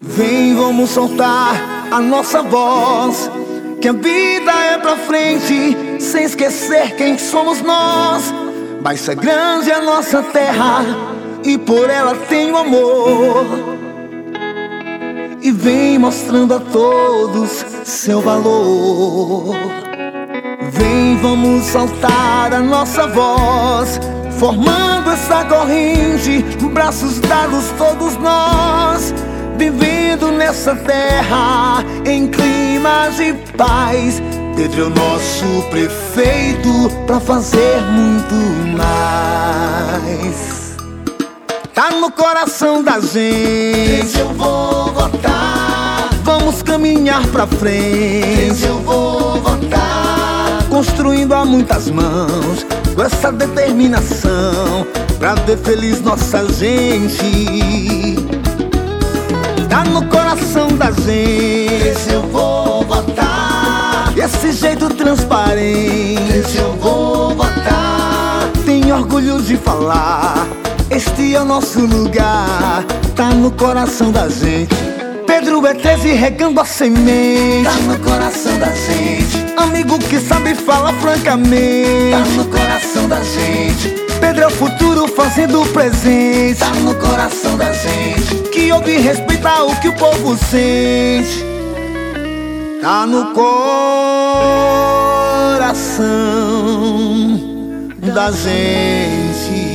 Vem, vamos soltar a nossa voz. Que a vida é pra frente, sem esquecer quem somos nós. Baixa grande a nossa terra, e por ela tenho amor. E vem mostrando a todos seu valor. Vem, vamos soltar a nossa voz, formando essa corrente, braços dados todos nós vivendo nessa terra em clima de paz. Pedro é o nosso prefeito pra fazer muito mais. Tá no coração da gente. eu vou votar. Vamos caminhar pra frente. eu vou votar. Construindo a muitas mãos, com essa determinação, pra ver feliz nossa gente tá no coração da gente. Esse eu vou votar. Esse jeito transparente. Esse eu vou votar. Tem orgulho de falar. Este é o nosso lugar. Tá no coração da gente. Pedro é 13 regando a semente. Tá no coração da gente. Amigo que sabe falar francamente. Tá no coração da gente. Pedro é o futuro fazendo o presente. Tá no coração e respeita o que o povo sente. Tá no coração da gente.